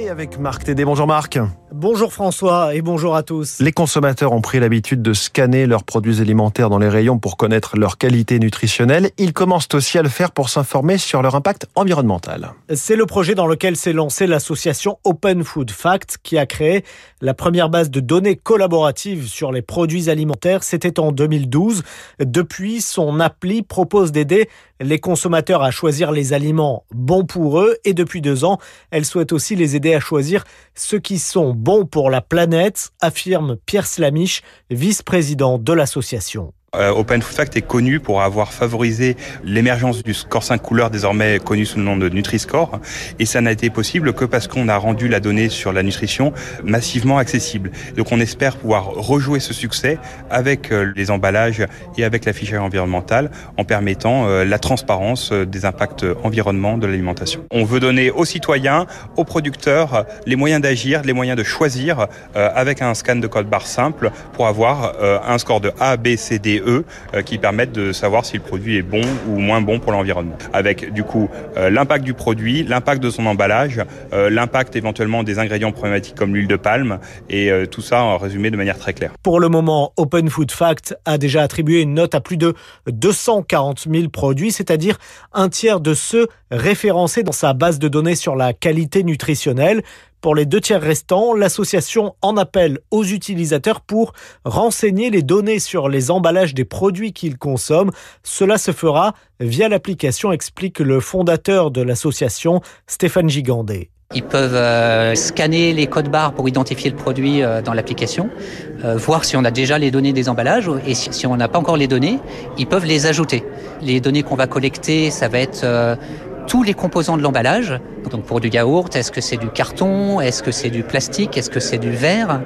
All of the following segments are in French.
Et avec Marc Tédé. Bonjour Marc. Bonjour François et bonjour à tous. Les consommateurs ont pris l'habitude de scanner leurs produits alimentaires dans les rayons pour connaître leur qualité nutritionnelle. Ils commencent aussi à le faire pour s'informer sur leur impact environnemental. C'est le projet dans lequel s'est lancée l'association Open Food Fact qui a créé la première base de données collaboratives sur les produits alimentaires. C'était en 2012. Depuis, son appli propose d'aider les consommateurs à choisir les aliments bons pour eux et depuis deux ans, elle souhaite aussi les aider à choisir ceux qui sont bons pour la planète, affirme Pierre Slamiche, vice-président de l'association. Euh, Open Food Fact est connu pour avoir favorisé l'émergence du score 5 couleurs désormais connu sous le nom de Nutri-Score et ça n'a été possible que parce qu'on a rendu la donnée sur la nutrition massivement accessible. Donc on espère pouvoir rejouer ce succès avec euh, les emballages et avec l'affichage environnemental en permettant euh, la transparence des impacts environnement de l'alimentation. On veut donner aux citoyens, aux producteurs les moyens d'agir, les moyens de choisir avec un scan de code barre simple pour avoir un score de A, B, C, D, Euh, qui permettent de savoir si le produit est bon ou moins bon pour l'environnement. Avec du coup euh, l'impact du produit, l'impact de son emballage, euh, l'impact éventuellement des ingrédients problématiques comme l'huile de palme et tout ça en résumé de manière très claire. Pour le moment, Open Food Fact a déjà attribué une note à plus de 240 000 produits, c'est-à-dire un tiers de ceux référencés dans sa base de données sur la qualité nutritionnelle. Pour les deux tiers restants, l'association en appelle aux utilisateurs pour renseigner les données sur les emballages des produits qu'ils consomment. Cela se fera via l'application, explique le fondateur de l'association, Stéphane Gigandet. Ils peuvent euh, scanner les codes barres pour identifier le produit euh, dans l'application, euh, voir si on a déjà les données des emballages et si, si on n'a pas encore les données, ils peuvent les ajouter. Les données qu'on va collecter, ça va être tous les composants de l'emballage. Donc pour du yaourt, est-ce que c'est du carton? Est-ce que c'est du plastique? Est-ce que c'est du verre?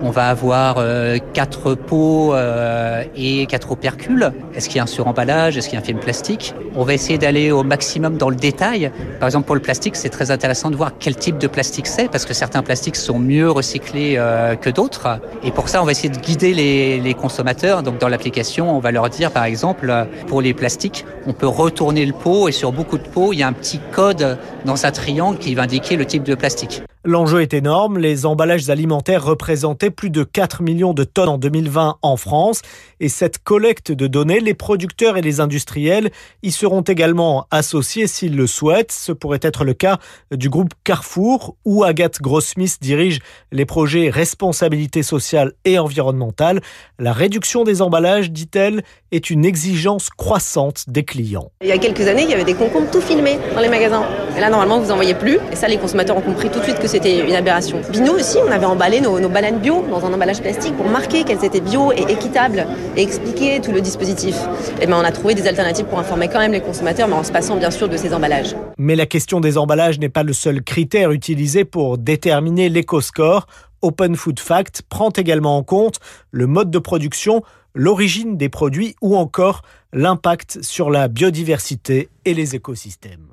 On va avoir euh, quatre pots euh, et quatre opercules. Est-ce qu'il y a un suremballage? Est-ce qu'il y a un film plastique? On va essayer d'aller au maximum dans le détail. Par exemple, pour le plastique, c'est très intéressant de voir quel type de plastique c'est, parce que certains plastiques sont mieux recyclés euh, que d'autres. Et pour ça, on va essayer de guider les, les consommateurs. Donc, dans l'application, on va leur dire, par exemple, pour les plastiques, on peut retourner le pot et sur beaucoup de pots, il y a un petit code dans un triangle qui va indiquer le type de plastique. L'enjeu est énorme. Les emballages alimentaires représentaient plus de 4 millions de tonnes en 2020 en France. Et cette collecte de données, les producteurs et les industriels y seront également associés s'ils le souhaitent. Ce pourrait être le cas du groupe Carrefour où Agathe Grossmith dirige les projets responsabilité sociale et environnementale. La réduction des emballages, dit-elle, est une exigence croissante des clients. Il y a quelques années, il y avait des concombres tout filmés dans les magasins. Et là, normalement, vous en voyez plus. Et ça, les consommateurs ont compris tout de suite que c'était une aberration. Bino aussi, on avait emballé nos, nos, bananes bio dans un emballage plastique pour marquer qu'elles étaient bio et équitables et expliquer tout le dispositif. Et ben, on a trouvé des alternatives pour informer quand même les consommateurs, mais en se passant bien sûr de ces emballages. Mais la question des emballages n'est pas le seul critère utilisé pour déterminer l'éco-score. Open Food Fact prend également en compte le mode de production, l'origine des produits ou encore l'impact sur la biodiversité et les écosystèmes.